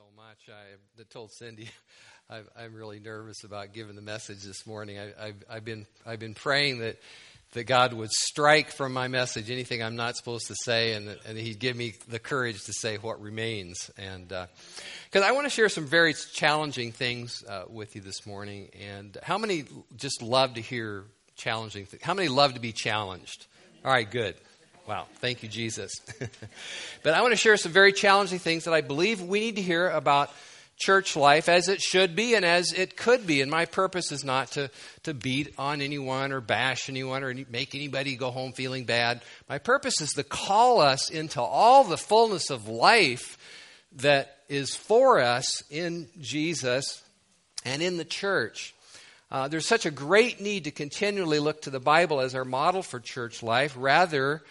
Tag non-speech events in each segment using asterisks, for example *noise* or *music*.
so much. I told Cindy *laughs* i am really nervous about giving the message this morning. I, have been I've been praying that that God would strike from my message anything I'm not supposed to say, and, and He'd give me the courage to say what remains. And because uh, I want to share some very challenging things uh, with you this morning. And how many just love to hear challenging things? How many love to be challenged? All right, good. Wow, thank you, Jesus. *laughs* but I want to share some very challenging things that I believe we need to hear about church life as it should be and as it could be. And my purpose is not to, to beat on anyone or bash anyone or make anybody go home feeling bad. My purpose is to call us into all the fullness of life that is for us in Jesus and in the church. Uh, there's such a great need to continually look to the Bible as our model for church life rather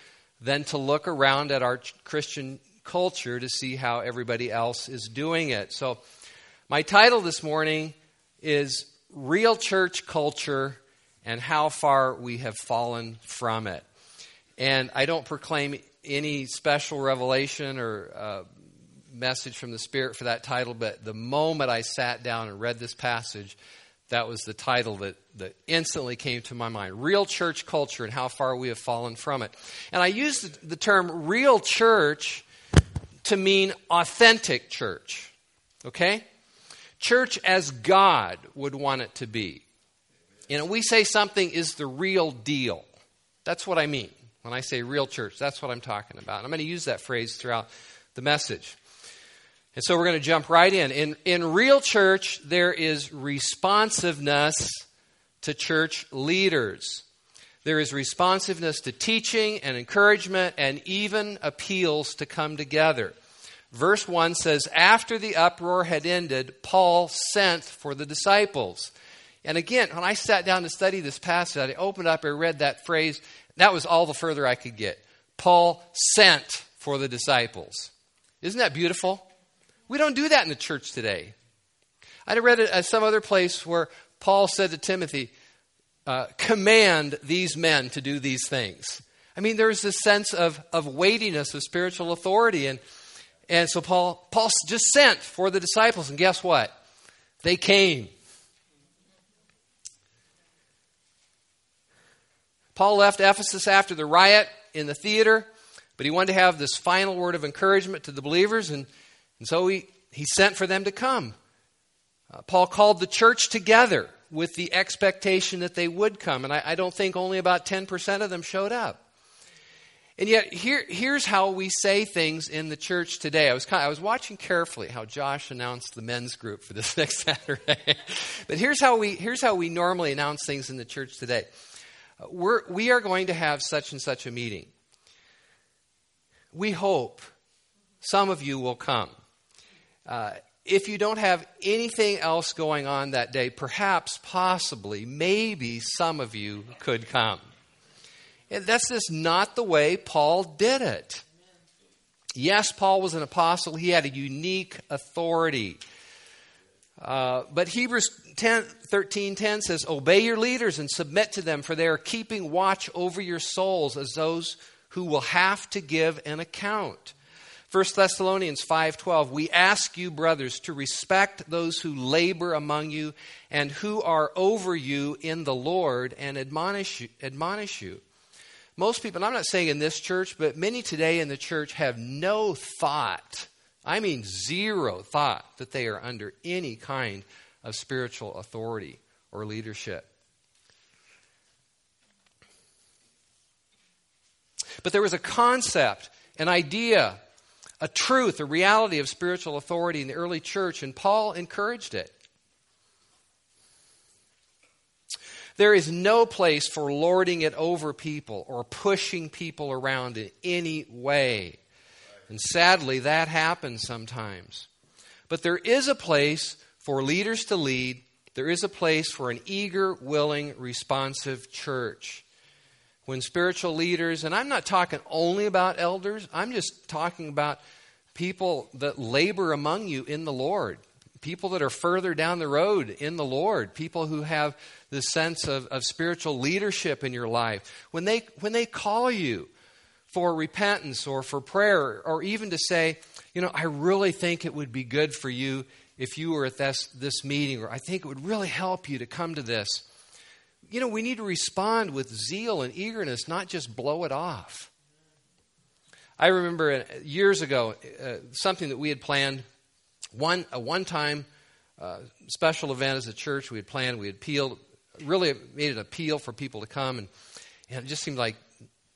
than to look around at our Christian culture to see how everybody else is doing it. So, my title this morning is Real Church Culture and How Far We Have Fallen from It. And I don't proclaim any special revelation or uh, message from the Spirit for that title, but the moment I sat down and read this passage, that was the title that, that instantly came to my mind Real Church Culture and How Far We Have Fallen from It. And I used the term real church to mean authentic church. Okay? church as God would want it to be. You know, we say something is the real deal. That's what I mean when I say real church. That's what I'm talking about. I'm going to use that phrase throughout the message. And so we're going to jump right in. In, in real church, there is responsiveness to church leaders. There is responsiveness to teaching and encouragement and even appeals to come together. Verse 1 says, After the uproar had ended, Paul sent for the disciples. And again, when I sat down to study this passage, I opened up and read that phrase. That was all the further I could get. Paul sent for the disciples. Isn't that beautiful? We don't do that in the church today. I'd read it at some other place where Paul said to Timothy, uh, Command these men to do these things. I mean, there's this sense of, of weightiness of spiritual authority. And and so Paul, Paul just sent for the disciples, and guess what? They came. Paul left Ephesus after the riot in the theater, but he wanted to have this final word of encouragement to the believers, and, and so he, he sent for them to come. Uh, Paul called the church together with the expectation that they would come, and I, I don't think only about 10% of them showed up. And yet, here, here's how we say things in the church today. I was, kind of, I was watching carefully how Josh announced the men's group for this *laughs* next Saturday. but here's how, we, here's how we normally announce things in the church today We're, we are going to have such and such a meeting. We hope some of you will come. Uh, if you don't have anything else going on that day, perhaps, possibly, maybe some of you could come. And That's just not the way Paul did it. Yes, Paul was an apostle, he had a unique authority. Uh, but Hebrews 10, 13 10 says, Obey your leaders and submit to them, for they are keeping watch over your souls as those who will have to give an account. 1 Thessalonians 5:12 We ask you brothers to respect those who labor among you and who are over you in the Lord and admonish you, admonish you. Most people, I'm not saying in this church, but many today in the church have no thought, I mean zero thought, that they are under any kind of spiritual authority or leadership. But there was a concept, an idea, a truth, a reality of spiritual authority in the early church, and Paul encouraged it. There is no place for lording it over people or pushing people around in any way. And sadly, that happens sometimes. But there is a place for leaders to lead. There is a place for an eager, willing, responsive church. When spiritual leaders, and I'm not talking only about elders, I'm just talking about people that labor among you in the Lord, people that are further down the road in the Lord, people who have the sense of, of spiritual leadership in your life, when they, when they call you for repentance or for prayer, or even to say, you know, I really think it would be good for you if you were at this, this meeting, or I think it would really help you to come to this. You know, we need to respond with zeal and eagerness, not just blow it off. I remember uh, years ago uh, something that we had planned, one a one time uh, special event as a church we had planned. We had appealed, really made an appeal for people to come, and, and it just seemed like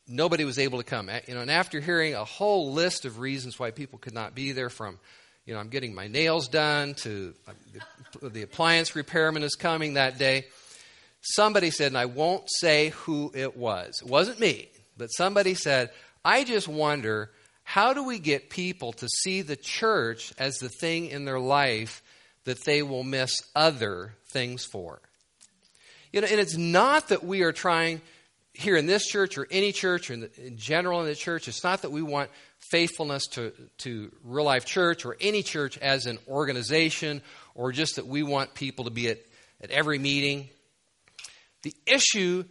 nobody was able to come. You know, and after hearing a whole list of reasons why people could not be there, from you know, I'm getting my nails done to uh, the appliance repairman is coming that day. Somebody said, and I won't say who it was. It wasn't me, but somebody said, I just wonder how do we get people to see the church as the thing in their life that they will miss other things for? You know, and it's not that we are trying here in this church or any church or in, the, in, general in the church, it's not that we want faithfulness to, to real life church or any church as an organization or just that we want people to be at, at every meeting. The issue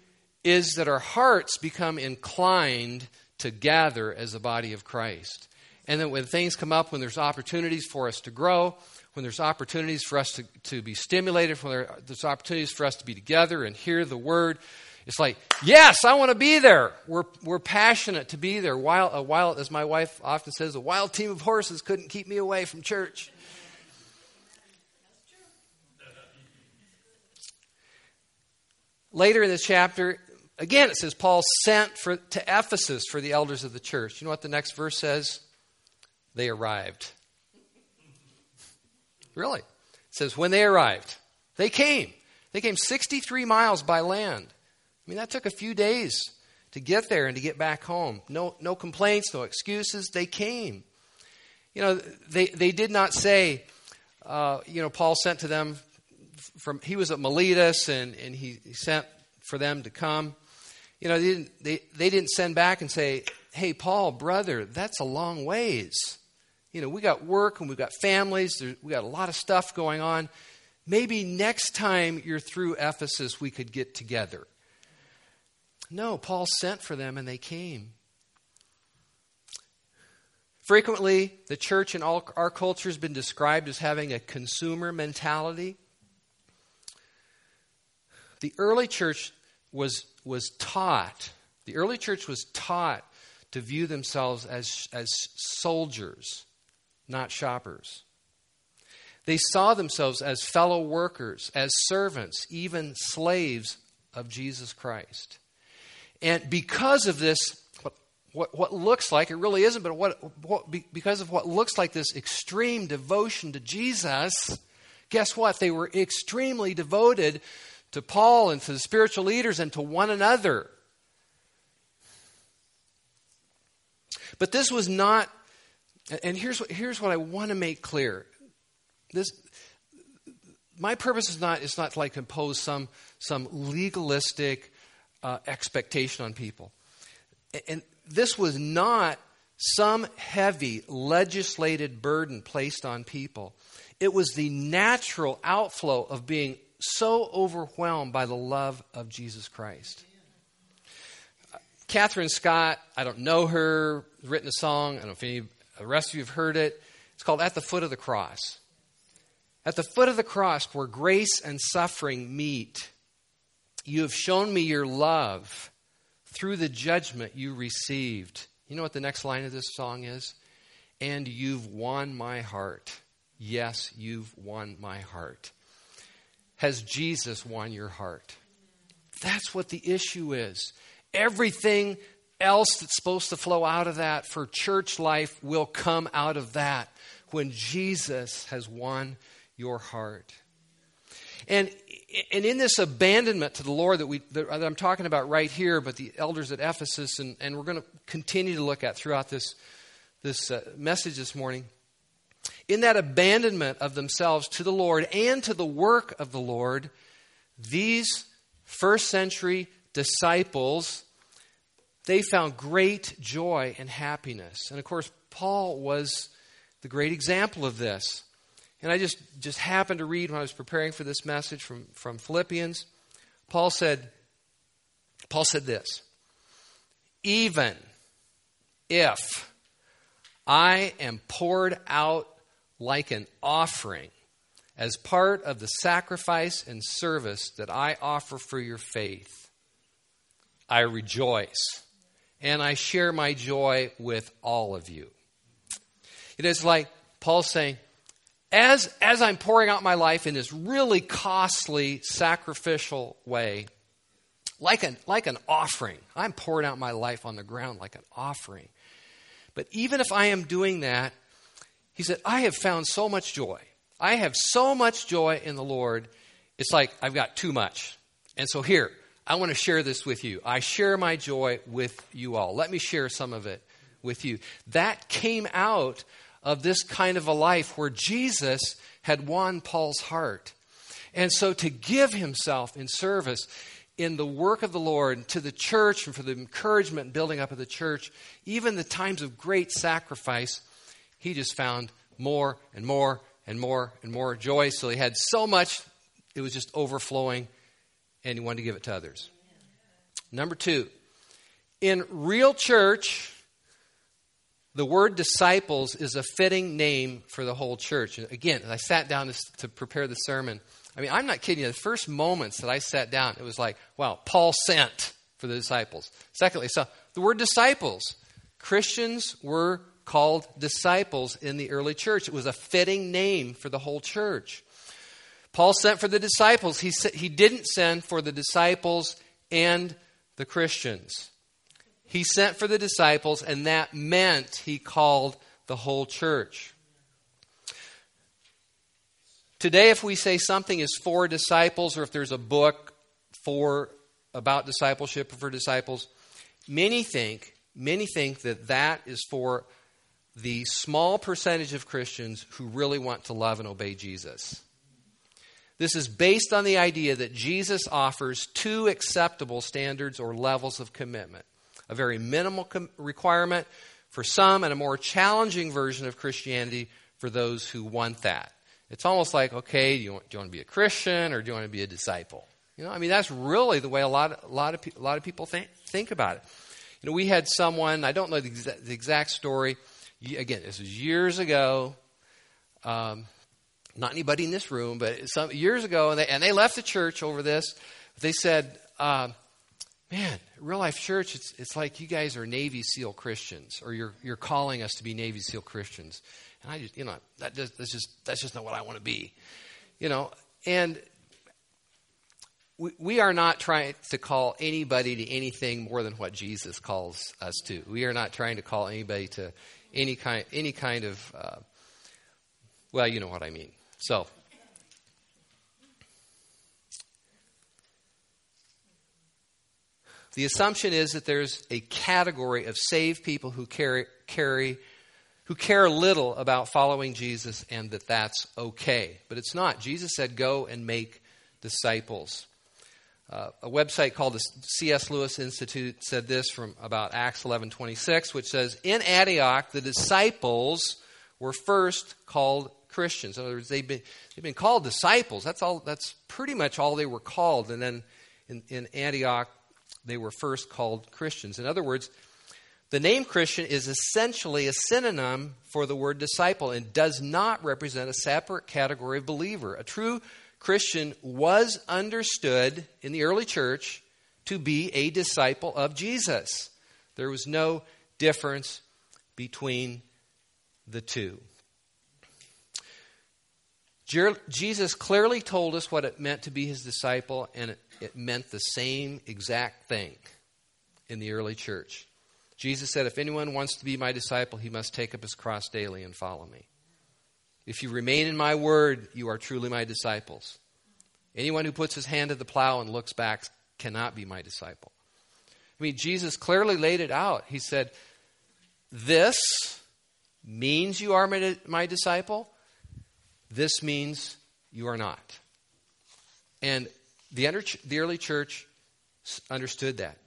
is that our hearts become inclined to gather as a body of Christ. And that when things come up, when there's opportunities for us to grow, when there's opportunities for us to, to be stimulated, when there's opportunities for us to be together and hear the word, it's like, yes, I want to be there. We're, we're passionate to be there. While, uh, a wild, as my wife often says, a wild team of horses couldn't keep me away from church. Later in this chapter, again, it says Paul sent for, to Ephesus for the elders of the church. You know what the next verse says? They arrived. Really? It says, when they arrived, they came. They came 63 miles by land. I mean, that took a few days to get there and to get back home. No, no complaints, no excuses. They came. You know, they, they did not say, uh, you know, Paul sent to them from, he was at Miletus and, and he, he sent for them to come. You know, they didn't, they, they didn't send back and say, hey, Paul, brother, that's a long ways. You know, we got work and we've got families, we got a lot of stuff going on. Maybe next time you're through Ephesus, we could get together. No, Paul sent for them and they came. Frequently, the church in all our culture has been described as having a consumer mentality. The early church was, was taught, the early church was taught to view themselves as, as soldiers, not shoppers. They saw themselves as fellow workers, as servants, even slaves of Jesus Christ. And because of this, what, what, what looks like, it really isn't, but what, what, because of what looks like this extreme devotion to Jesus, guess what? They were extremely devoted to Paul and to the spiritual leaders and to one another. But this was not, and here's what, here's what I want to make clear. This, my purpose is not, is not to like impose some, some legalistic uh, expectation on people. And this was not some heavy legislated burden placed on people. It was the natural outflow of being so overwhelmed by the love of Jesus Christ. Kathryn Scott, I don't know her, written a song. I don't know if any of the rest of you have heard it. It's called At the Foot of the Cross. At the foot of the cross, where grace and suffering meet, you have shown me your love through the judgment you received. You know what the next line of this song is? And you've won my heart. Yes, you've won my heart. Has Jesus won your heart? That's what the issue is. Everything else that's supposed to flow out of that for church life will come out of that when Jesus has won your heart. And and in this abandonment to the Lord that, we, that I'm talking about right here, but the elders at Ephesus, and, and we're going to continue to look at throughout this, this uh, message this morning, in that abandonment of themselves to the Lord and to the work of the Lord, these first century disciples, they found great joy and happiness. And of course, Paul was the great example of this. And I just, just happened to read when I was preparing for this message from, from Philippians. Paul said, Paul said this, even, if I am poured out like an offering as part of the sacrifice and service that I offer for your faith, I rejoice and I share my joy with all of you. It is like Paul saying, as, as I'm pouring out my life in this really costly, sacrificial way, like an, like an offering, I'm pouring out my life on the ground like an offering. But even if I am doing that, he said, I have found so much joy. I have so much joy in the Lord. It's like I've got too much. And so here, I want to share this with you. I share my joy with you all. Let me share some of it with you. That came out of this kind of a life where Jesus had won Paul's heart. And so to give himself in service in the work of the Lord to the church and for the encouragement and building up of the church, even the times of great sacrifice, he just found more and more and more and more joy. So he had so much, it was just overflowing, and he wanted to give it to others. Number two, in real church, the word disciples is a fitting name for the whole church. And again, I sat down to, to prepare the sermon. I mean, I'm not kidding you. The first moments that I sat down, it was like, wow, Paul sent for the disciples. Secondly, so the word disciples. Christians were called disciples in the early church. It was a fitting name for the whole church. Paul sent for the disciples. He, he didn't send for the disciples and the Christians. He sent for the disciples, and that meant he called the whole church. Today, if we say something is for disciples, or if there's a book for about discipleship or for disciples, many think many think that that is for the small percentage of Christians who really want to love and obey Jesus. This is based on the idea that Jesus offers two acceptable standards or levels of commitment a very minimal com- requirement for some, and a more challenging version of Christianity for those who want that. It's almost like, okay, do you want, do you want to be a Christian or do you want to be a disciple? You know, I mean, that's really the way a lot, a lot, of, a lot of people think, think about it. You know, we had someone, I don't know the, exa- the exact story, again, this was years ago. Um, not anybody in this room, but some years ago, and they, and they left the church over this. They said, um, "Man, real life church, it's it's like you guys are Navy SEAL Christians, or you're you're calling us to be Navy SEAL Christians." And I just, you know, that just, that's just that's just not what I want to be, you know. And we, we are not trying to call anybody to anything more than what Jesus calls us to. We are not trying to call anybody to any kind, any kind of, uh, well, you know what I mean. So, the assumption is that there's a category of saved people who carry, carry who care little about following Jesus and that that's okay. But it's not. Jesus said, Go and make disciples. Uh, a website called the C.S. Lewis Institute said this from about Acts 11:26, which says, "In Antioch, the disciples were first called Christians. In other words, they've been, they've been called disciples. That's all. That's pretty much all they were called. And then in, in Antioch, they were first called Christians. In other words, the name Christian is essentially a synonym for the word disciple and does not represent a separate category of believer. A true Christian was understood in the early church to be a disciple of Jesus. There was no difference between the two. Jesus clearly told us what it meant to be his disciple, and it, meant the same exact thing in the early church. Jesus said, If anyone wants to be my disciple, he must take up his cross daily and follow me. If you remain in my word, you are truly my disciples. Anyone who puts his hand to the plow and looks back cannot be my disciple. I mean, Jesus clearly laid it out. He said, This means you are my, disciple. This means you are not. And the, under, the early church understood that.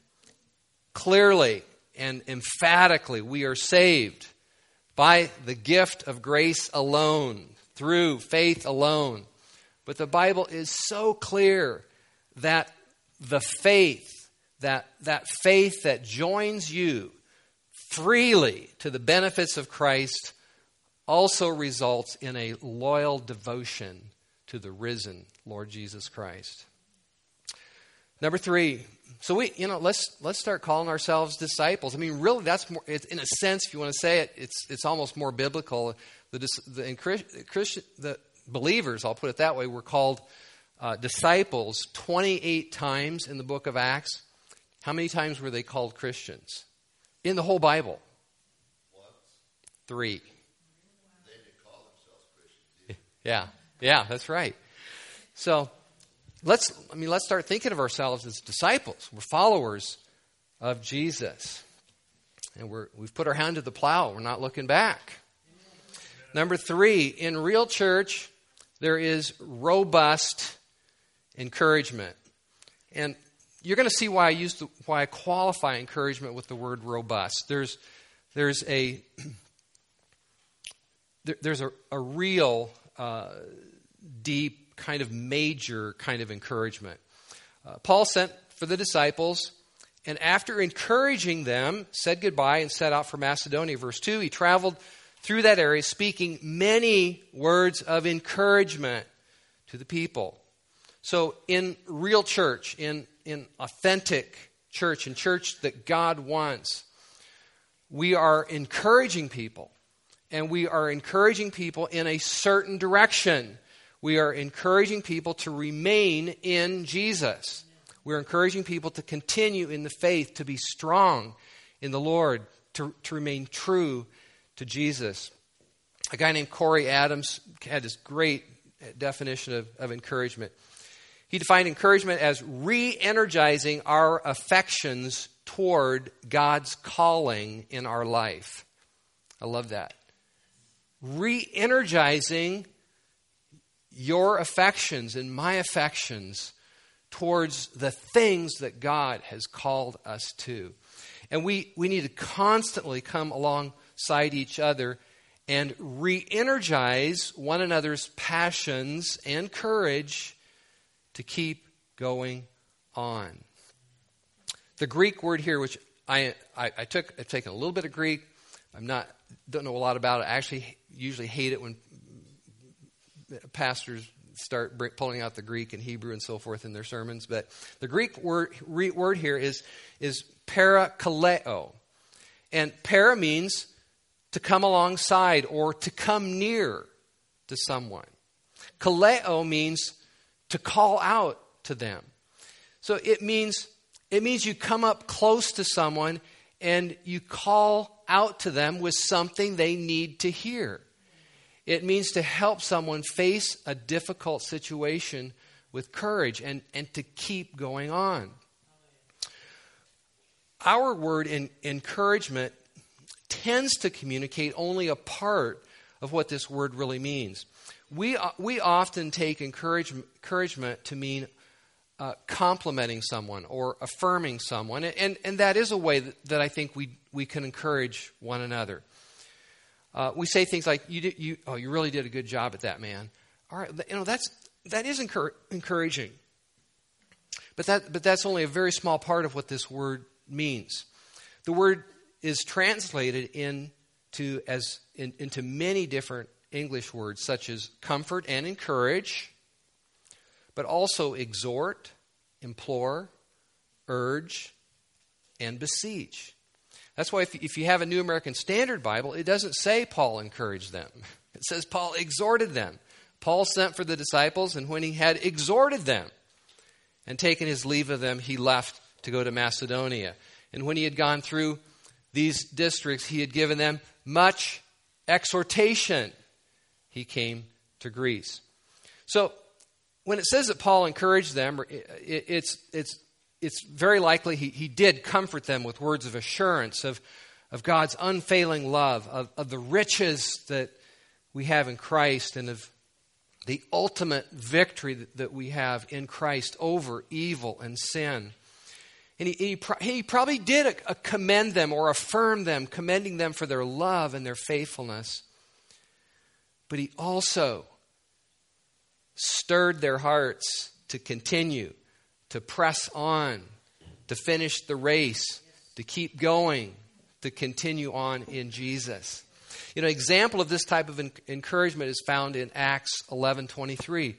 Clearly and emphatically, we are saved by the gift of grace alone, through faith alone. But the Bible is so clear that the faith, that, that faith that joins you freely to the benefits of Christ also results in a loyal devotion to the risen Lord Jesus Christ. Number three, so we, you know, let's let's start calling ourselves disciples. I mean, really, that's more. in a sense, if you want to say it, it's it's almost more biblical. The the Christian the believers, I'll put it that way, were called uh, disciples 28 times in the book of Acts. How many times were they called Christians in the whole Bible? Three. Yeah, yeah, that's right. So let's I mean let's start thinking of ourselves as disciples. We're followers of Jesus. And we're, we've put our hand to the plow. We're not looking back. Number three, in real church, there is robust encouragement. And you're going to see why I use the, why I qualify encouragement with the word robust. There's there's a *clears throat* there, there's a, a real uh, deep kind of major kind of encouragement. Uh, Paul sent for the disciples, and after encouraging them, said goodbye and set out for Macedonia. Verse 2 He traveled through that area, speaking many words of encouragement to the people. So, in real church, in, in authentic church, in church that God wants, we are encouraging people. And we are encouraging people in a certain direction we are encouraging people to remain in Jesus. We're encouraging people to continue in the faith, to be strong in the Lord, to, to remain true to Jesus. A guy named Corey Adams had this great definition of, of encouragement. He defined encouragement as re energizing our affections toward God's calling in our life. I love that. Re energizing your affections and my affections towards the things that God has called us to. And we, we need to constantly come alongside each other and re energize one another's passions and courage to keep going on. The Greek word here, which I, I, I took, I've taken a little bit of Greek. I'm not, don't know a lot about it. I actually usually hate it when pastors start pulling out the Greek and Hebrew and so forth in their sermons. But the Greek word, word here is, is parakaleo. And para means to come alongside or to come near to someone. Kaleo means to call out to them. So it means it means you come up close to someone and you call out to them with something they need to hear. It means to help someone face a difficult situation with courage and, and to keep going on. Our word in encouragement tends to communicate only a part of what this word really means. We, uh, we often take encouragement, encouragement to mean uh, complimenting someone or affirming someone, and, and that is a way that, that I think we, we can encourage one another. Uh, we say things like, "You did, you oh, you really did a good job at that, man." All right, you know that's that is encouraging, but that but that's only a very small part of what this word means. The word is translated into as in, into many different English words, such as comfort and encourage, but also exhort, implore, urge, and beseech. That's why if, if you have a New American Standard Bible, it doesn't say Paul encouraged them. *laughs* It says Paul exhorted them. Paul sent for the disciples, and when he had exhorted them and taken his leave of them, he left to go to Macedonia. And when he had gone through these districts, he had given them much exhortation. He came to Greece. So, when it says that Paul encouraged them, it's, it's it's very likely he, he did comfort them with words of assurance of, of God's unfailing love, of, of the riches that we have in Christ, and of the ultimate victory that, that we have in Christ over evil and sin. And he, he, he probably did a, a commend them or affirm them, commending them for their love and their faithfulness. But he also stirred their hearts to continue to press on, to finish the race, to keep going, to continue on in Jesus. You know, example of this type of encouragement is found in Acts 11:23.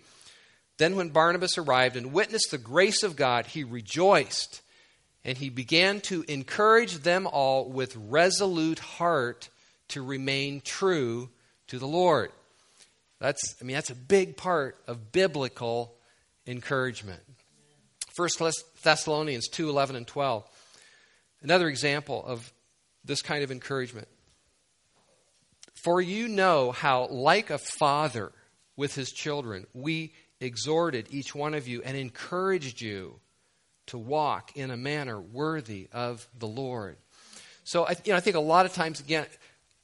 Then when Barnabas arrived and witnessed the grace of God, he rejoiced and he began to encourage them all with resolute heart to remain true to the Lord. That's I mean that's a big part of biblical encouragement. 1 Thessalonians 2 11 and 12. Another example of this kind of encouragement. For you know how, like a father with his children, we exhorted each one of you and encouraged you to walk in a manner worthy of the Lord. So, I, you know, I think a lot of times, again,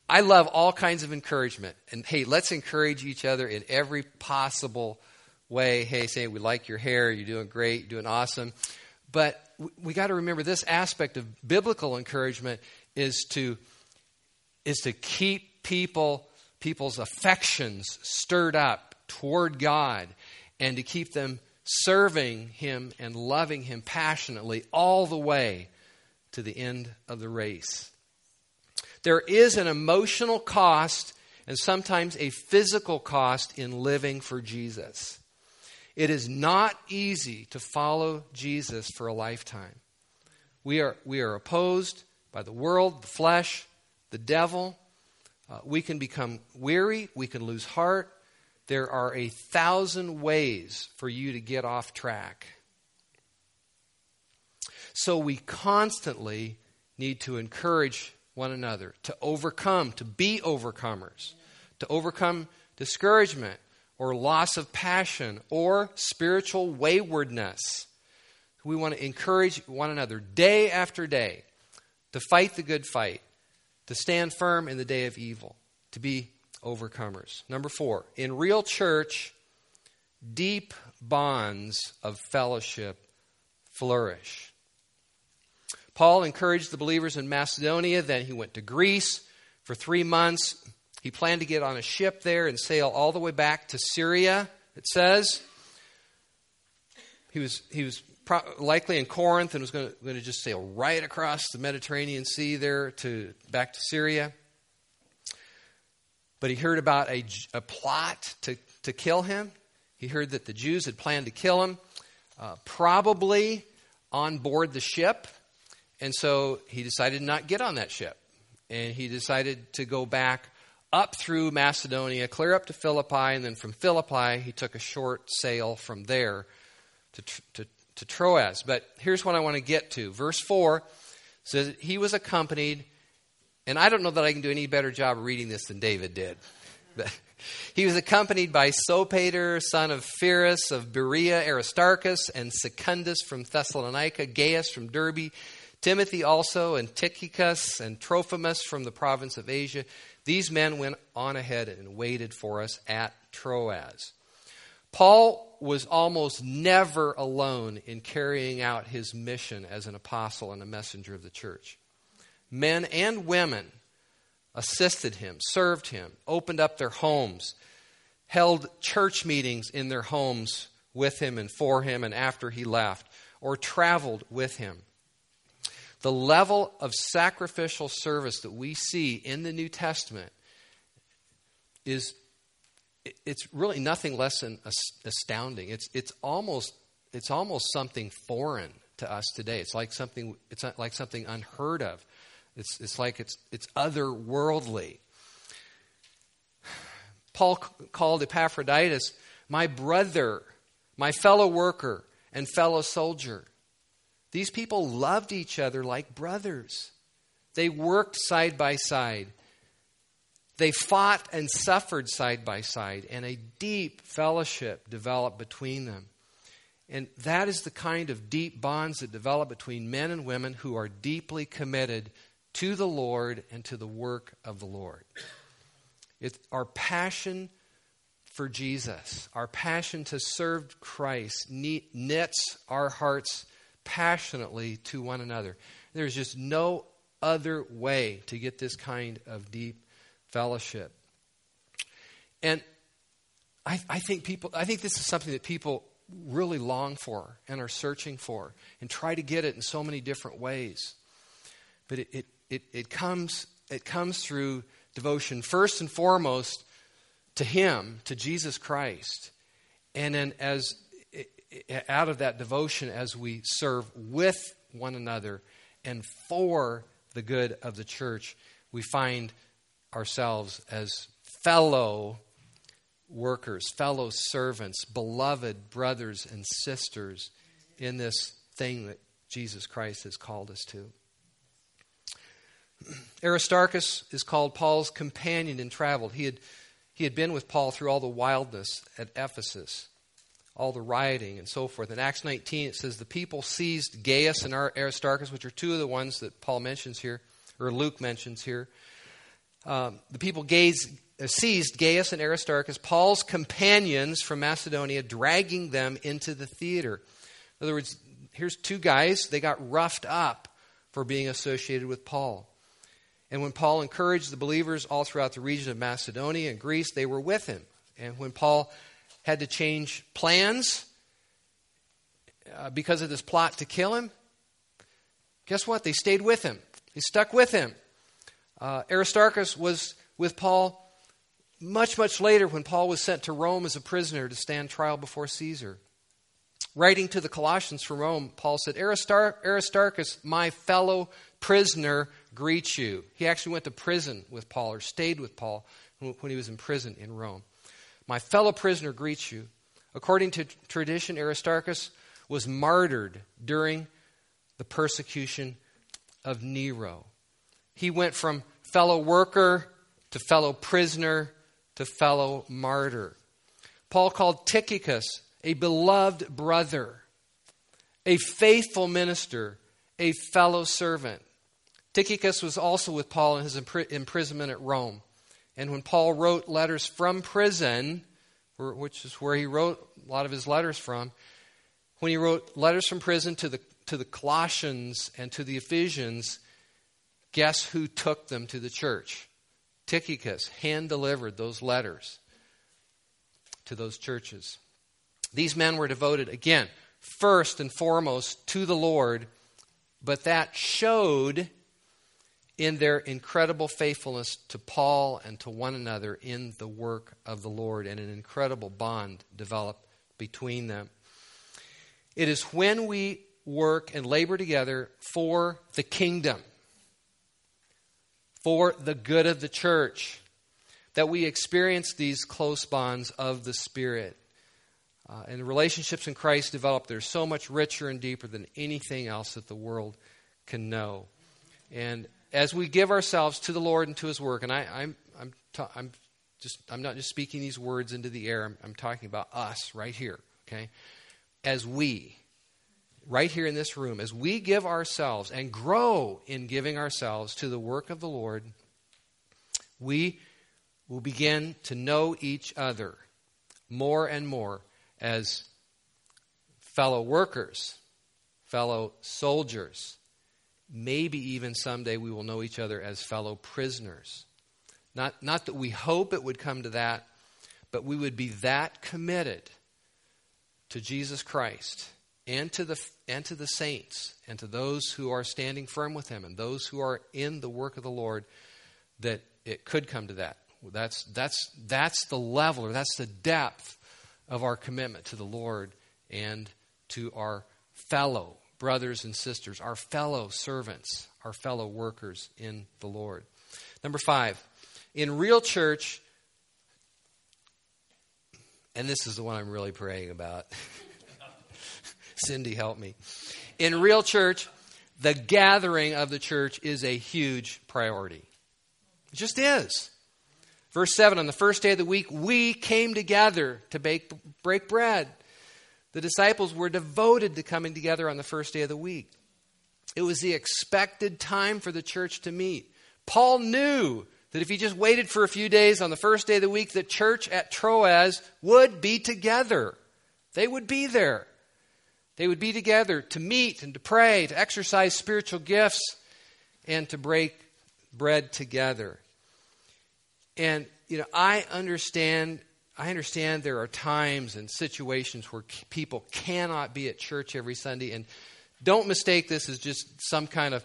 I love all kinds of encouragement. And hey, let's encourage each other in every possible way. Hey, say, we like your hair, you're doing great, you're doing awesome. But we got to remember this aspect of biblical encouragement is to is to keep people people's affections stirred up toward God and to keep them serving him and loving him passionately all the way to the end of the race. There is an emotional cost and sometimes a physical cost in living for Jesus. It is not easy to follow Jesus for a lifetime. We are, we are opposed by the world, the flesh, the devil. Uh, we can become weary, we can lose heart. There are a thousand ways for you to get off track. So we constantly need to encourage one another to overcome, to be overcomers, to overcome discouragement or loss of passion or spiritual waywardness. We want to encourage one another day after day to fight the good fight, to stand firm in the day of evil, to be overcomers. Number four, in real church, deep bonds of fellowship flourish. Paul encouraged the believers in Macedonia, then he went to Greece for three months. He planned to get on a ship there and sail all the way back to Syria, it says. He was, he was likely in Corinth and was going to, just sail right across the Mediterranean Sea there to back to Syria. But he heard about a, a plot to, to kill him. He heard that the Jews had planned to kill him, uh, probably on board the ship. And so he decided to not get on that ship. And he decided to go back up through Macedonia, clear up to Philippi, and then from Philippi, he took a short sail from there to, to, to Troas. But here's what I want to get to. Verse 4 says he was accompanied, and I don't know that I can do any better job reading this than David did. *laughs* He was accompanied by Sopater, son of Pyrrhus of Berea, Aristarchus, and Secundus from Thessalonica, Gaius from Derbe, Timothy also, and Tychicus, and Trophimus from the province of Asia. These men went on ahead and waited for us at Troas. Paul was almost never alone in carrying out his mission as an apostle and a messenger of the church. Men and women assisted him, served him, opened up their homes, held church meetings in their homes with him and for him and after he left, or traveled with him. The level of sacrificial service that we see in the New Testament is it's really nothing less than astounding. It's, it's, almost, it's almost something foreign to us today. It's like something, it's like something unheard of. It's, it's like it's, it's otherworldly. Paul called Epaphroditus my brother, my fellow worker, and fellow soldier. These people loved each other like brothers. They worked side by side. They fought and suffered side by side, and a deep fellowship developed between them. And that is the kind of deep bonds that develop between men and women who are deeply committed to the Lord and to the work of the Lord. It's our passion for Jesus, our passion to serve Christ, knits our hearts passionately to one another. There's just no other way to get this kind of deep fellowship. And I, I, think people, I think this is something that people really long for and are searching for and try to get it in so many different ways. But it, it, it, it, comes, it comes through devotion, first and foremost, to Him, to Jesus Christ. And then, as out of that devotion, as we serve with one another and for the good of the church, we find ourselves as fellow workers, fellow servants, beloved brothers and sisters in this thing that Jesus Christ has called us to. *clears throat* Aristarchus is called Paul's companion in travel. He had, he had been with Paul through all the wildness at Ephesus, all the rioting and so forth. In Acts 19, it says the people seized Gaius and Aristarchus, which are two of the ones that Paul mentions here, or Luke mentions here. Um, the people gazed, uh, seized Gaius and Aristarchus, Paul's companions from Macedonia, dragging them into the theater. In other words, here's two guys, they got roughed up for being associated with Paul. And when Paul encouraged the believers all throughout the region of Macedonia and Greece, they were with him. And when Paul had to change plans uh, because of this plot to kill him, guess what? They stayed with him, they stuck with him. Uh, Aristarchus was with Paul much, much later when Paul was sent to Rome as a prisoner to stand trial before Caesar. Writing to the Colossians from Rome, Paul said, Aristar- Aristarchus, my fellow prisoner, greets you. He actually went to prison with Paul or stayed with Paul when he was in prison in Rome. My fellow prisoner greets you. According to tradition, Aristarchus was martyred during the persecution of Nero. He went from fellow worker to fellow prisoner to fellow martyr. Paul called Tychicus a beloved brother, a faithful minister, a fellow servant. Tychicus was also with Paul in his imprisonment at Rome. And when Paul wrote letters from prison, which is where he wrote a lot of his letters from, when he wrote letters from prison to the, to the Colossians and to the Ephesians, guess who took them to the church? Tychicus hand delivered those letters to those churches. These men were devoted, again, first and foremost to the Lord, but that showed in their incredible faithfulness to Paul and to one another in the work of the Lord, and an incredible bond developed between them. It is when we work and labor together for the kingdom, for the good of the church, that we experience these close bonds of the Spirit. Uh, and the relationships in Christ develop. They're so much richer and deeper than anything else that the world can know. And as we give ourselves to the Lord and to His work, and I, I'm, I'm, ta- I'm just, I'm not just speaking these words into the air. I'm, I'm talking about us right here. Okay, as we, right here in this room, as we give ourselves and grow in giving ourselves to the work of the Lord, we will begin to know each other more and more as fellow workers, fellow soldiers. Maybe even someday we will know each other as fellow prisoners. Not, not that we hope it would come to that, but we would be that committed to Jesus Christ and to the, and to the saints and to those who are standing firm with Him and those who are in the work of the Lord that it could come to that. That's, that's, that's the level or that's the depth of our commitment to the Lord and to our fellow brothers and sisters, our fellow servants, our fellow workers in the Lord. Number five, in real church, and this is the one I'm really praying about. *laughs* Cindy, help me. In real church, the gathering of the church is a huge priority. It just is. Verse 7 On the first day of the week, we came together to bake, break bread. The disciples were devoted to coming together on the first day of the week. It was the expected time for the church to meet. Paul knew that if he just waited for a few days on the first day of the week, the church at Troas would be together. They would be there. They would be together to meet and to pray, to exercise spiritual gifts, and to break bread together. And, you know, I understand. I understand there are times and situations where people cannot be at church every Sunday, and don't mistake this as just some kind of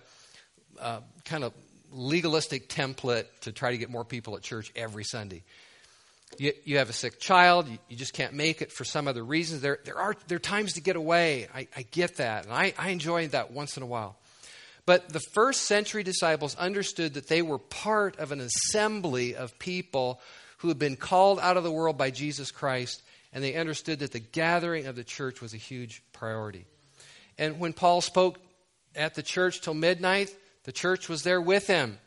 uh, kind of legalistic template to try to get more people at church every Sunday. You, you have a sick child, you, you, just can't make it for some other reasons. There, there, are, there are times to get away. I, I get that, and I, I enjoy that once in a while. But the first century disciples understood that they were part of an assembly of people who had been called out of the world by Jesus Christ, and they understood that the gathering of the church was a huge priority. And when Paul spoke at the church till midnight, the church was there with him.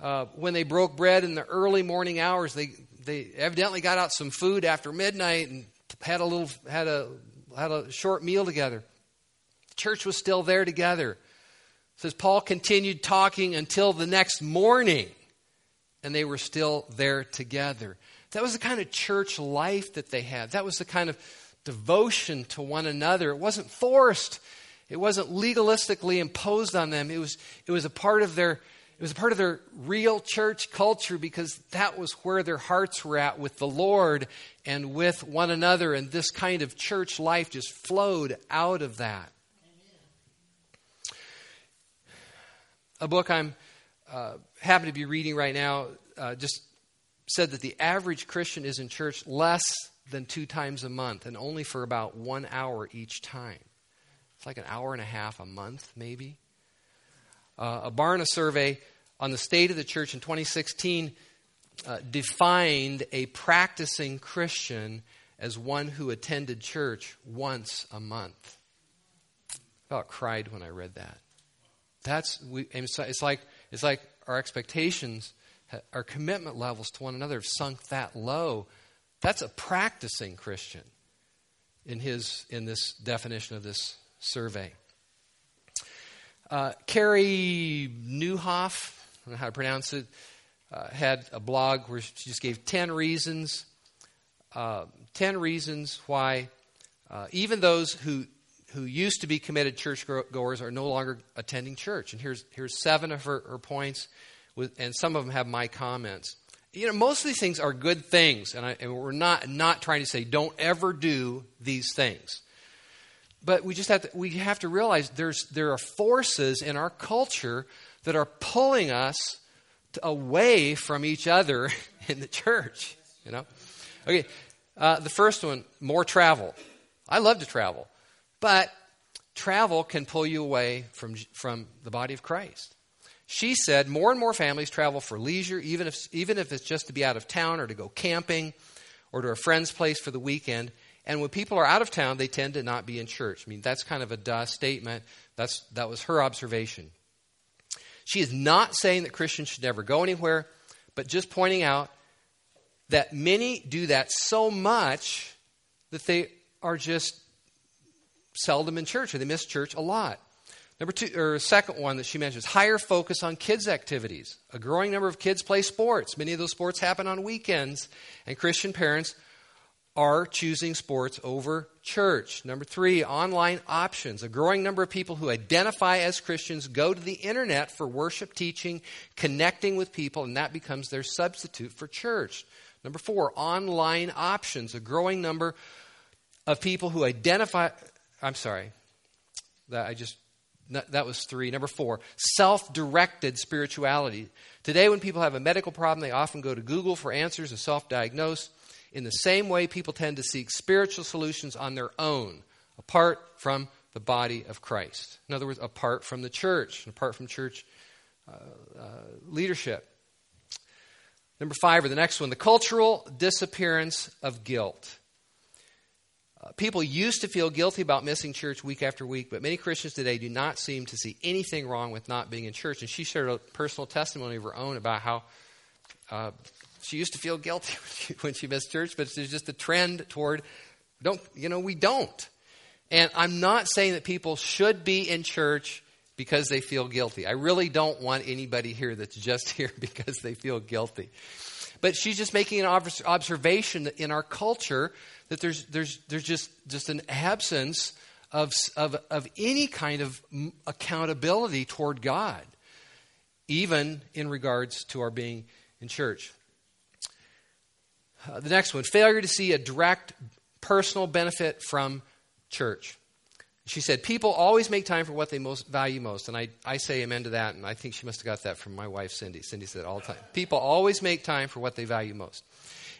Uh, when they broke bread in the early morning hours, they, they evidently got out some food after midnight and had a little had a had a short meal together. The church was still there together. It says Paul continued talking until the next morning, and they were still there together. That was the kind of church life that they had. That was the kind of devotion to one another. It wasn't forced. It wasn't legalistically imposed on them. It was, it was a part of their it was a part of their real church culture because that was where their hearts were at with the Lord and with one another. And this kind of church life just flowed out of that. A book I'm uh, happen to be reading right now uh, just said that the average Christian is in church less than two times a month and only for about one hour each time. It's like an hour and a half a month, maybe. Uh, a Barna survey on the state of the church in 2016 uh, defined a practicing Christian as one who attended church once a month. I about cried when I read that. That's we, it's like it's like our expectations, our commitment levels to one another have sunk that low. That's a practicing Christian in his in this definition of this survey. Uh, Carey Nieuwhof, I don't know how to pronounce it, uh, had a blog where she just gave 10 reasons, uh, 10 reasons why uh, even those who, who used to be committed church goers are no longer attending church. And here's, here's seven of her, her points, with, and some of them have my comments. You know, most of these things are good things, and, I, and we're not, not trying to say don't ever do these things. But we just have to, we have to realize there's, there are forces in our culture that are pulling us away from each other *laughs* in the church. You know? Okay, uh, the first one more travel. I love to travel, but travel can pull you away from, from the body of Christ. She said more and more families travel for leisure, even if, even if it's just to be out of town or to go camping or to a friend's place for the weekend. And when people are out of town, they tend to not be in church. I mean, that's kind of a duh statement. That's, that was her observation. She is not saying that Christians should never go anywhere, but just pointing out that many do that so much that they are just seldom in church or they miss church a lot. Number two, or second one that she mentions, higher focus on kids' activities. A growing number of kids play sports. Many of those sports happen on weekends, and Christian parents are choosing sports over church. Number three, online options. A growing number of people who identify as Christians go to the internet for worship teaching, connecting with people, and that becomes their substitute for church. Number four, online options. A growing number of people who identify, I'm sorry, that I just, that was three. Number four, self directed spirituality. Today, when people have a medical problem, they often go to Google for answers and self diagnose. In the same way, people tend to seek spiritual solutions on their own, apart from the body of Christ. In other words, apart from the church, apart from church uh, uh, leadership. Number five, or the next one, the cultural disappearance of guilt. People used to feel guilty about missing church week after week, but many Christians today do not seem to see anything wrong with not being in church. And she shared a personal testimony of her own about how uh, she used to feel guilty *laughs* when she, when she missed church, but there's just a trend toward don't you know we don't. And I'm not saying that people should be in church because they feel guilty. I really don't want anybody here that's just *laughs* here because they feel guilty. But she's just making an observation in our culture that there's, there's, there's just, just an absence of, of, of any kind of accountability toward God, even in regards to our being in church. Uh, the next one failure to see a direct personal benefit from church. She said, People always make time for what they most value most. And I, I say amen to that, and I think she must have got that from my wife, Cindy. Cindy said all the time. People always make time for what they value most.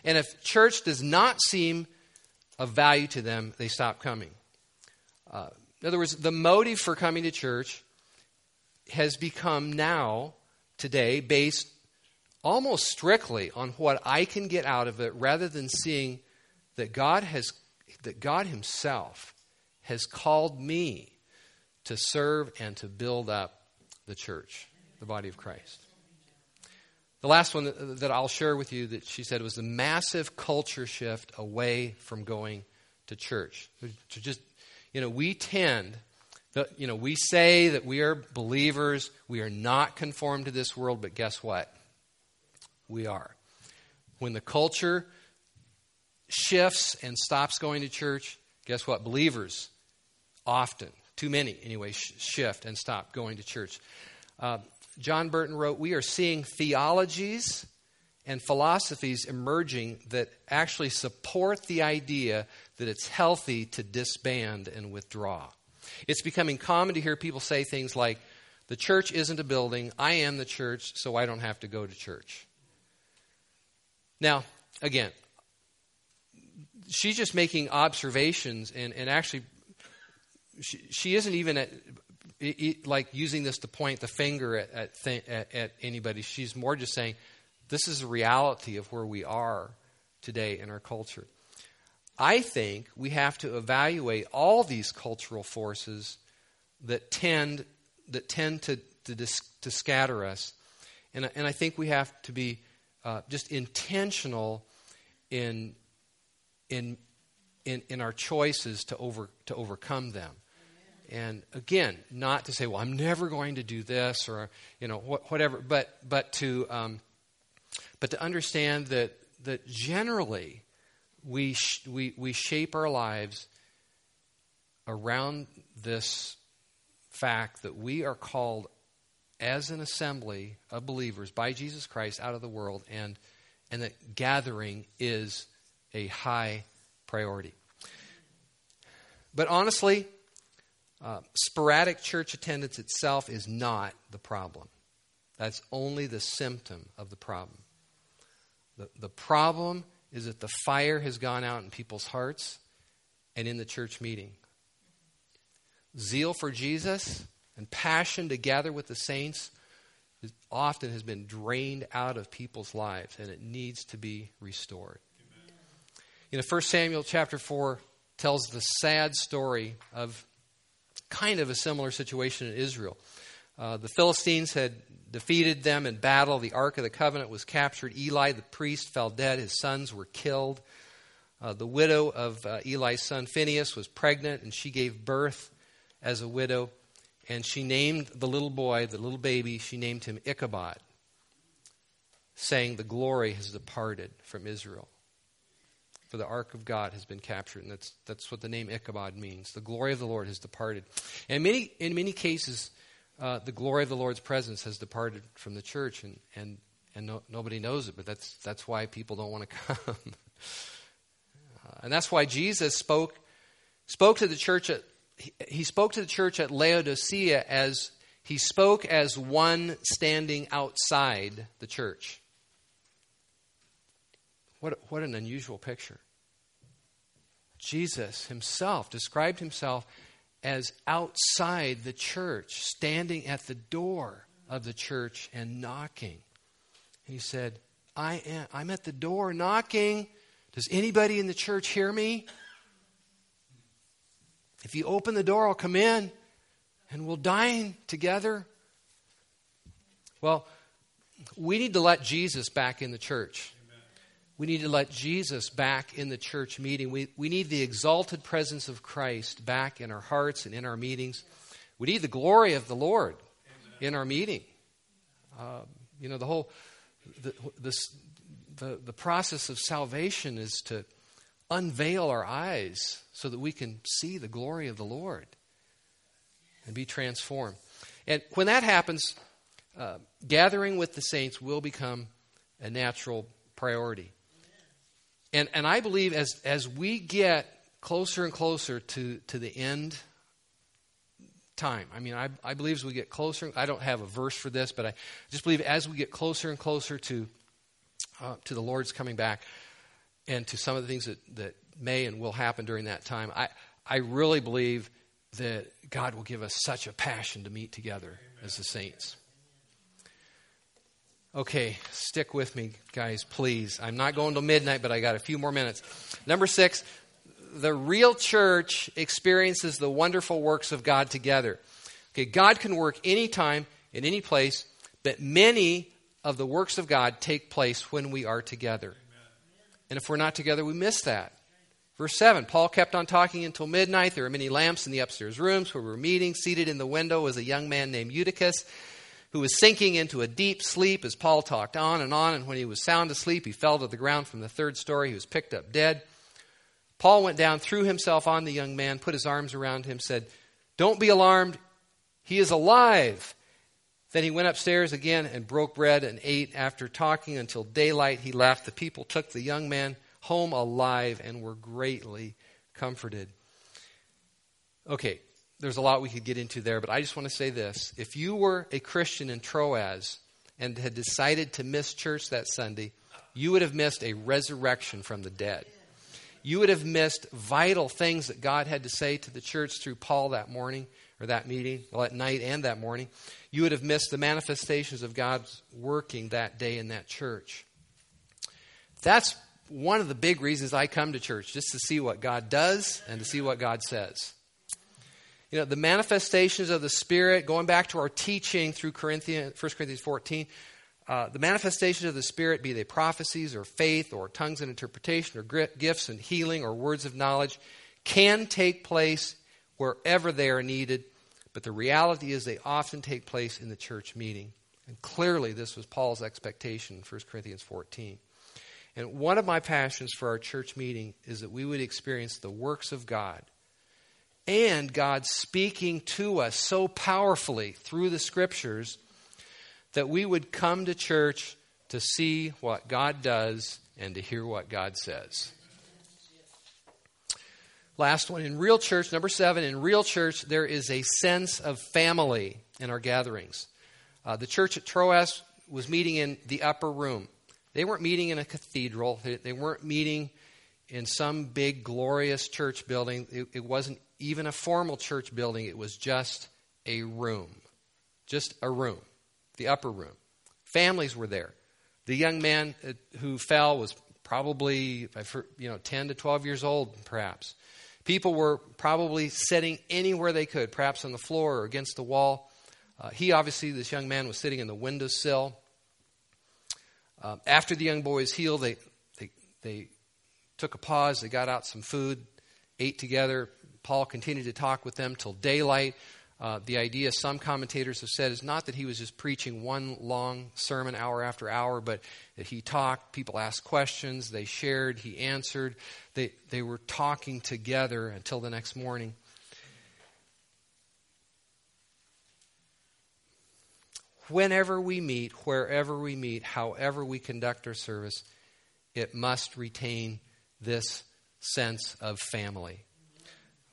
And if church does not seem of value to them, they stop coming. Uh, in other words, the motive for coming to church has become now, today, based almost strictly on what I can get out of it rather than seeing that God has that God himself has called me to serve and to build up the church, the body of Christ. The last one that, I'll share with you that she said was the massive culture shift away from going to church. To just, you know, we tend, you know, we say that we are believers, we are not conformed to this world, but guess what? We are. When the culture shifts and stops going to church, guess what? Believers often, too many anyway, shift and stop going to church. Uh, John Burton wrote, We are seeing theologies and philosophies emerging that actually support the idea that it's healthy to disband and withdraw. It's becoming common to hear people say things like, The church isn't a building, I am the church, so I don't have to go to church. Now, again, she's just making observations and, and actually she, she isn't even at, like using this to point the finger at, at, th- at, at anybody. She's more just saying, this is a reality of where we are today in our culture. I think we have to evaluate all these cultural forces that tend that tend to to, dis, to scatter us, and and I think we have to be uh, just intentional in in in in our choices to over to overcome them. And again, not to say, well, I'm never going to do this or, you know, whatever, but, but, to, um, but to understand that, that generally we, sh- we, we shape our lives around this fact that we are called as an assembly of believers by Jesus Christ out of the world, and, and that gathering is a high priority. But honestly, uh, sporadic church attendance itself is not the problem. That's only the symptom of the problem. The, the problem is that the fire has gone out in people's hearts and in the church meeting. Zeal for Jesus and passion to gather with the saints often has been drained out of people's lives and it needs to be restored. Amen. You know, 1 Samuel chapter 4 tells the sad story of kind of a similar situation in Israel. Uh, the Philistines had defeated them in battle. The Ark of the Covenant was captured. Eli, the priest, fell dead. His sons were killed. Uh, the widow of uh, Eli's son Phineas was pregnant, and she gave birth as a widow. And she named the little boy, the little baby, she named him Ichabod, saying, The glory has departed from Israel for the ark of God has been captured. And that's, that's what the name Ichabod means. The glory of the Lord has departed. And many, in many cases, uh, the glory of the Lord's presence has departed from the church, and, and, and no, nobody knows it, but that's, that's why people don't want to *laughs* come. uh, and that's why Jesus spoke, spoke to the church at, he, he spoke to the church at Laodicea as he spoke as one standing outside the church. What, what an unusual picture. Jesus himself described himself as outside the church, standing at the door of the church and knocking. he said, I am, I'm at the door knocking. Does anybody in the church hear me? If you open the door, I'll come in and we'll dine together. Well, we need to let Jesus back in the church. We need to let Jesus back in the church meeting. We, we need the exalted presence of Christ back in our hearts and in our meetings. We need the glory of the Lord in our meeting. Uh, you know, the whole the, this, the, the process of salvation is to unveil our eyes so that we can see the glory of the Lord and be transformed. And when that happens, uh, gathering with the saints will become a natural priority. And, and I believe as, as we get closer and closer to, to the end time. I mean, I, I believe as we get closer, I don't have a verse for this, but I just believe as we get closer and closer to, uh, to the Lord's coming back and to some of the things that, that may and will happen during that time, I, I really believe that God will give us such a passion to meet together Amen. as the saints. Okay, stick with me, guys, please. I'm not going till midnight, but I got a few more minutes. Number six, the real church experiences the wonderful works of God together. Okay, God can work anytime, in any place, but many of the works of God take place when we are together. Amen. And if we're not together, we miss that. Verse 7 Paul kept on talking until midnight. There were many lamps in the upstairs rooms where we were meeting. Seated in the window was a young man named Eutychus who was sinking into a deep sleep as Paul talked on and on. And when he was sound asleep, he fell to the ground from the third story. He was picked up dead. Paul went down, threw himself on the young man, put his arms around him, said, Don't be alarmed. He is alive. Then he went upstairs again and broke bread and ate. After talking until daylight, he left. The people took the young man home alive and were greatly comforted. Okay, there's a lot we could get into there, but I just want to say this. If you were a Christian in Troas and had decided to miss church that Sunday, you would have missed a resurrection from the dead. You would have missed vital things that God had to say to the church through Paul that morning or that meeting, well, at night and that morning. You would have missed the manifestations of God's working that day in that church. That's one of the big reasons I come to church, just to see what God does and to see what God says you know, the manifestations of the Spirit, going back to our teaching through Corinthians, 1 Corinthians 14, uh, the manifestations of the Spirit, be they prophecies or faith or tongues and interpretation or gifts and healing or words of knowledge, can take place wherever they are needed. But the reality is they often take place in the church meeting. And clearly, this was Paul's expectation in 1 Corinthians 14. And one of my passions for our church meeting is that we would experience the works of God and God speaking to us so powerfully through the scriptures that we would come to church to see what God does and to hear what God says. Last one, in real church, number seven, in real church, there is a sense of family in our gatherings. Uh, the church at Troas was meeting in the upper room. They weren't meeting in a cathedral, they, they weren't meeting in some big, glorious church building. It, it wasn't even a formal church building, it was just a room. Just a room, the upper room. Families were there. The young man uh, who fell was probably, you know, 10 to 12 years old, perhaps. People were probably sitting anywhere they could, perhaps on the floor or against the wall. Uh, he obviously, this young man, was sitting in the windowsill. Uh, after the young boy was healed, they, they, they took a pause. They got out some food, ate together, Paul continued to talk with them till daylight. Uh, the idea, some commentators have said, is not that he was just preaching one long sermon hour after hour, but that he talked, people asked questions, they shared, he answered. They, they were talking together until the next morning. Whenever we meet, wherever we meet, however we conduct our service, it must retain this sense of family.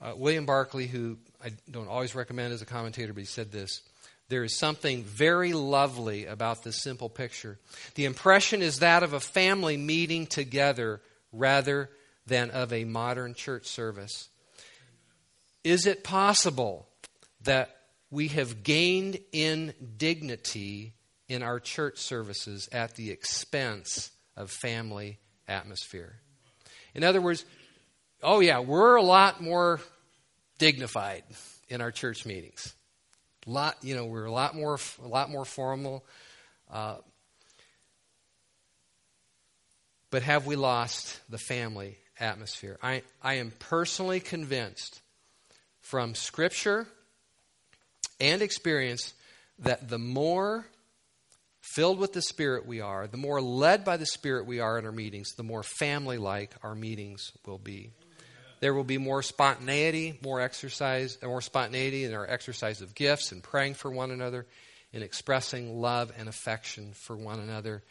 Uh, William Barclay, who I don't always recommend as a commentator, but he said this There is something very lovely about this simple picture. The impression is that of a family meeting together rather than of a modern church service. Is it possible that we have gained in dignity in our church services at the expense of family atmosphere? In other words, oh, yeah, we're a lot more dignified in our church meetings. A lot, you know, we're a lot more, a lot more formal. Uh, but have we lost the family atmosphere? I, I am personally convinced from Scripture and experience that the more filled with the Spirit we are, the more led by the Spirit we are in our meetings, the more family like our meetings will be. There will be more spontaneity, more exercise, more spontaneity in our exercise of gifts and praying for one another, in expressing love and affection for one another.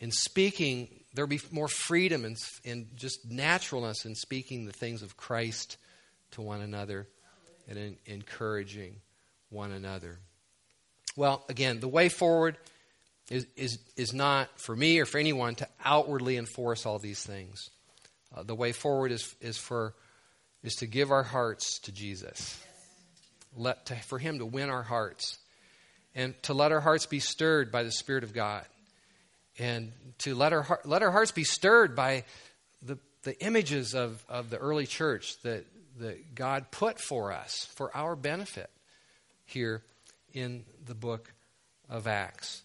In speaking, there'll be more freedom and, just naturalness in speaking the things of Christ to one another and in encouraging one another. Well, again, the way forward is, is, is not for me or for anyone to outwardly enforce all these things. Uh, the way forward is, is, for, is to give our hearts to Jesus, let, to, for Him to win our hearts, and to let our hearts be stirred by the Spirit of God, and to let our, let our hearts be stirred by the, the images of, of the early church that, that God put for us for our benefit here in the book of Acts.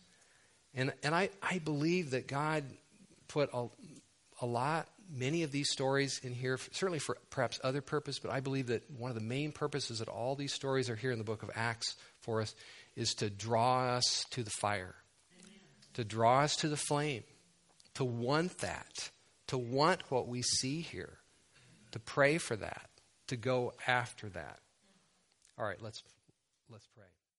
And, and I, I believe that God put a, a lot, many of these stories in here, certainly for perhaps other purpose, but I believe that one of the main purposes that all these stories are here in the book of Acts for us is to draw us to the fire, Amen. to draw us to the flame, to want that, to want what we see here, to pray for that, to go after that. All right, let's let's pray.